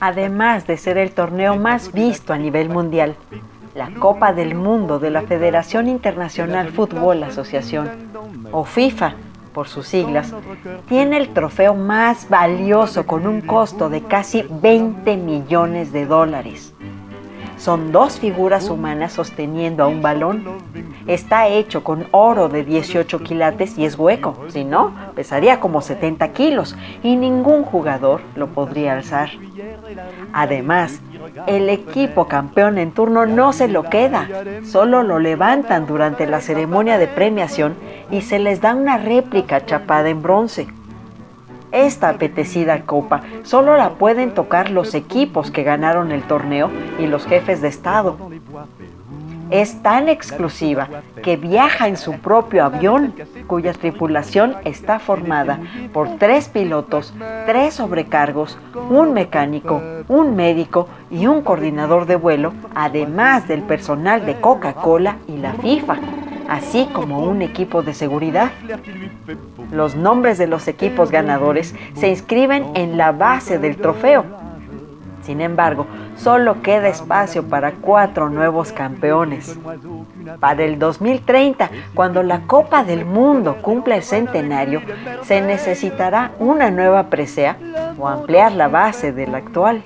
Además de ser el torneo más visto a nivel mundial, la Copa del Mundo de la Federación Internacional Fútbol Asociación, o FIFA por sus siglas, tiene el trofeo más valioso con un costo de casi 20 millones de dólares. Son dos figuras humanas sosteniendo a un balón. Está hecho con oro de 18 quilates y es hueco, si no, pesaría como 70 kilos y ningún jugador lo podría alzar. Además, el equipo campeón en turno no se lo queda, solo lo levantan durante la ceremonia de premiación y se les da una réplica chapada en bronce. Esta apetecida copa solo la pueden tocar los equipos que ganaron el torneo y los jefes de Estado. Es tan exclusiva que viaja en su propio avión, cuya tripulación está formada por tres pilotos, tres sobrecargos, un mecánico, un médico y un coordinador de vuelo, además del personal de Coca-Cola y la FIFA así como un equipo de seguridad. Los nombres de los equipos ganadores se inscriben en la base del trofeo. Sin embargo, solo queda espacio para cuatro nuevos campeones. Para el 2030, cuando la Copa del Mundo cumpla el centenario, se necesitará una nueva presea o ampliar la base de la actual.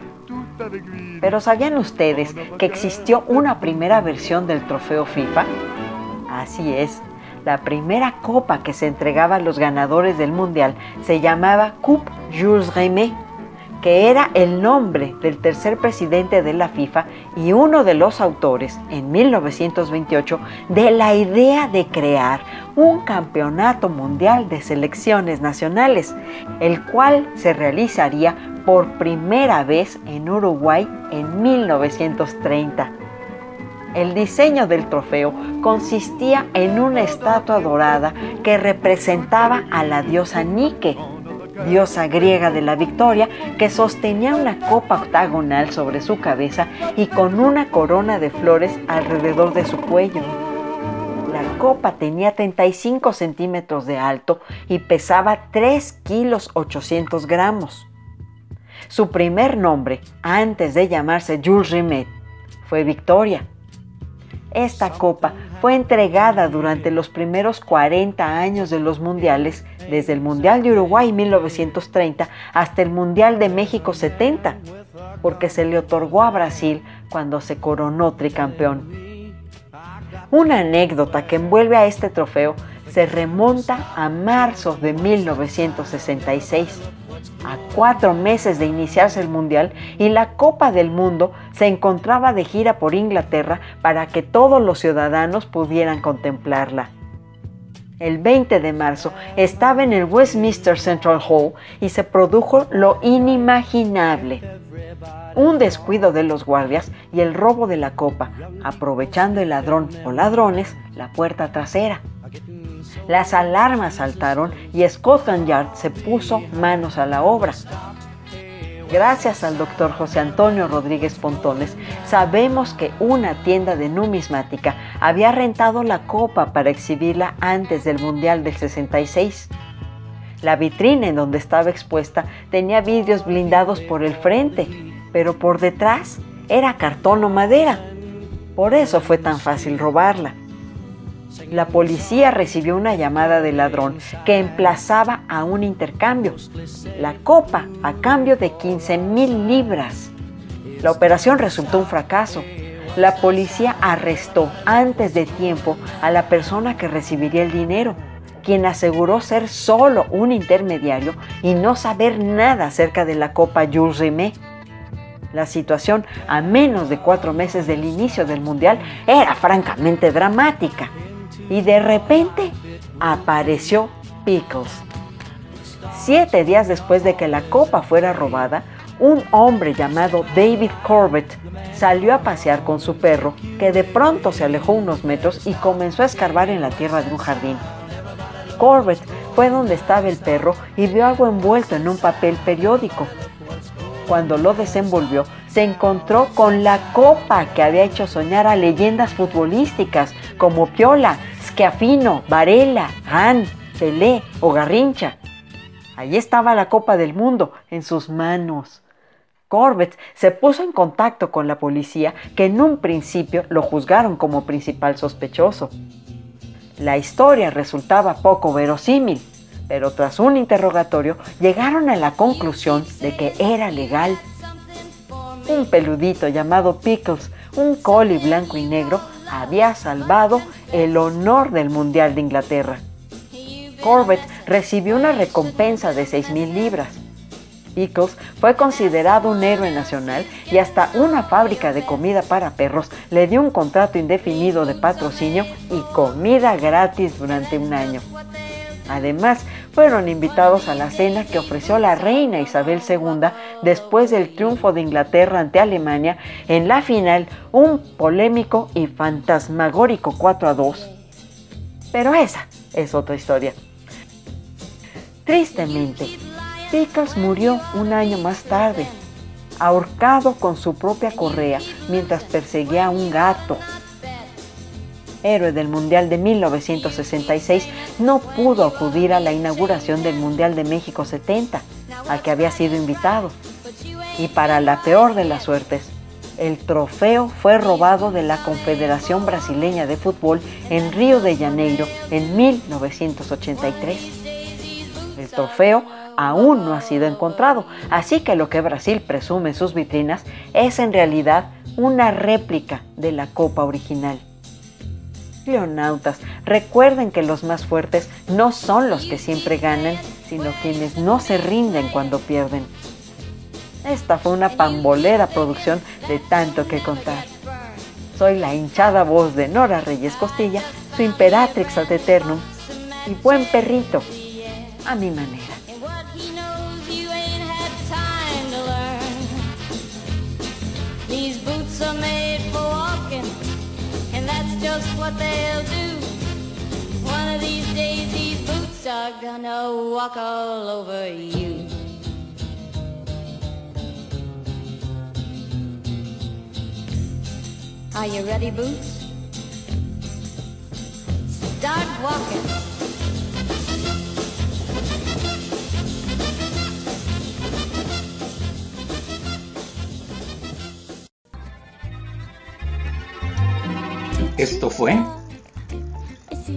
Pero ¿sabían ustedes que existió una primera versión del trofeo FIFA? Así es. La primera copa que se entregaba a los ganadores del Mundial se llamaba Coupe Jules Rimet, que era el nombre del tercer presidente de la FIFA y uno de los autores, en 1928, de la idea de crear un campeonato mundial de selecciones nacionales, el cual se realizaría por primera vez en Uruguay en 1930. El diseño del trofeo consistía en una estatua dorada que representaba a la diosa Nike, diosa griega de la victoria, que sostenía una copa octagonal sobre su cabeza y con una corona de flores alrededor de su cuello. La copa tenía 35 centímetros de alto y pesaba 3 kilos 800 gramos. Su primer nombre, antes de llamarse Jules Rimet, fue Victoria esta copa fue entregada durante los primeros 40 años de los mundiales, desde el Mundial de Uruguay 1930 hasta el Mundial de México 70, porque se le otorgó a Brasil cuando se coronó tricampeón. Una anécdota que envuelve a este trofeo se remonta a marzo de 1966 a cuatro meses de iniciarse el Mundial y la Copa del Mundo se encontraba de gira por Inglaterra para que todos los ciudadanos pudieran contemplarla. El 20 de marzo estaba en el Westminster Central Hall y se produjo lo inimaginable. Un descuido de los guardias y el robo de la copa, aprovechando el ladrón o ladrones la puerta trasera. Las alarmas saltaron y Scotland Yard se puso manos a la obra. Gracias al doctor José Antonio Rodríguez Pontones, sabemos que una tienda de numismática había rentado la copa para exhibirla antes del Mundial del 66. La vitrina en donde estaba expuesta tenía vidrios blindados por el frente, pero por detrás era cartón o madera. Por eso fue tan fácil robarla la policía recibió una llamada del ladrón que emplazaba a un intercambio, la copa a cambio de 15 mil libras. La operación resultó un fracaso. La policía arrestó antes de tiempo a la persona que recibiría el dinero, quien aseguró ser solo un intermediario y no saber nada acerca de la copa Jules Rimet. La situación, a menos de cuatro meses del inicio del Mundial, era francamente dramática y de repente apareció Pickles. Siete días después de que la copa fuera robada, un hombre llamado David Corbett salió a pasear con su perro, que de pronto se alejó unos metros y comenzó a escarbar en la tierra de un jardín. Corbett fue donde estaba el perro y vio algo envuelto en un papel periódico. Cuando lo desenvolvió, se encontró con la copa que había hecho soñar a leyendas futbolísticas como Piola, Schiaffino, Varela, Han, Pelé o Garrincha. Allí estaba la Copa del Mundo en sus manos. Corbett se puso en contacto con la policía que en un principio lo juzgaron como principal sospechoso. La historia resultaba poco verosímil, pero tras un interrogatorio llegaron a la conclusión de que era legal. Un peludito llamado Pickles, un collie blanco y negro, había salvado el honor del Mundial de Inglaterra. Corbett recibió una recompensa de 6.000 libras. Pickles fue considerado un héroe nacional y hasta una fábrica de comida para perros le dio un contrato indefinido de patrocinio y comida gratis durante un año. Además, fueron invitados a la cena que ofreció la reina Isabel II después del triunfo de Inglaterra ante Alemania en la final, un polémico y fantasmagórico 4 a 2. Pero esa es otra historia. Tristemente, Pickles murió un año más tarde, ahorcado con su propia correa mientras perseguía a un gato. Héroe del Mundial de 1966, no pudo acudir a la inauguración del Mundial de México 70, al que había sido invitado. Y para la peor de las suertes, el trofeo fue robado de la Confederación Brasileña de Fútbol en Río de Janeiro en 1983. El trofeo aún no ha sido encontrado, así que lo que Brasil presume en sus vitrinas es en realidad una réplica de la copa original. Leonautas, recuerden que los más fuertes no son los que siempre ganan, sino quienes no se rinden cuando pierden. Esta fue una pambolera producción de tanto que contar. Soy la hinchada voz de Nora Reyes Costilla, su imperatrix ad eternum y buen perrito, a mi manera. Just what they'll do. One of these days these boots are gonna walk all over you. Are you ready, Boots? Start walking. Esto fue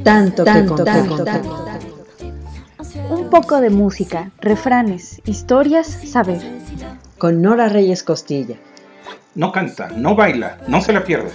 tanto, tanto, tanto, tanto, Un poco de música, refranes, historias, saber. Con Nora Reyes Costilla. No canta, no baila, no se la pierda.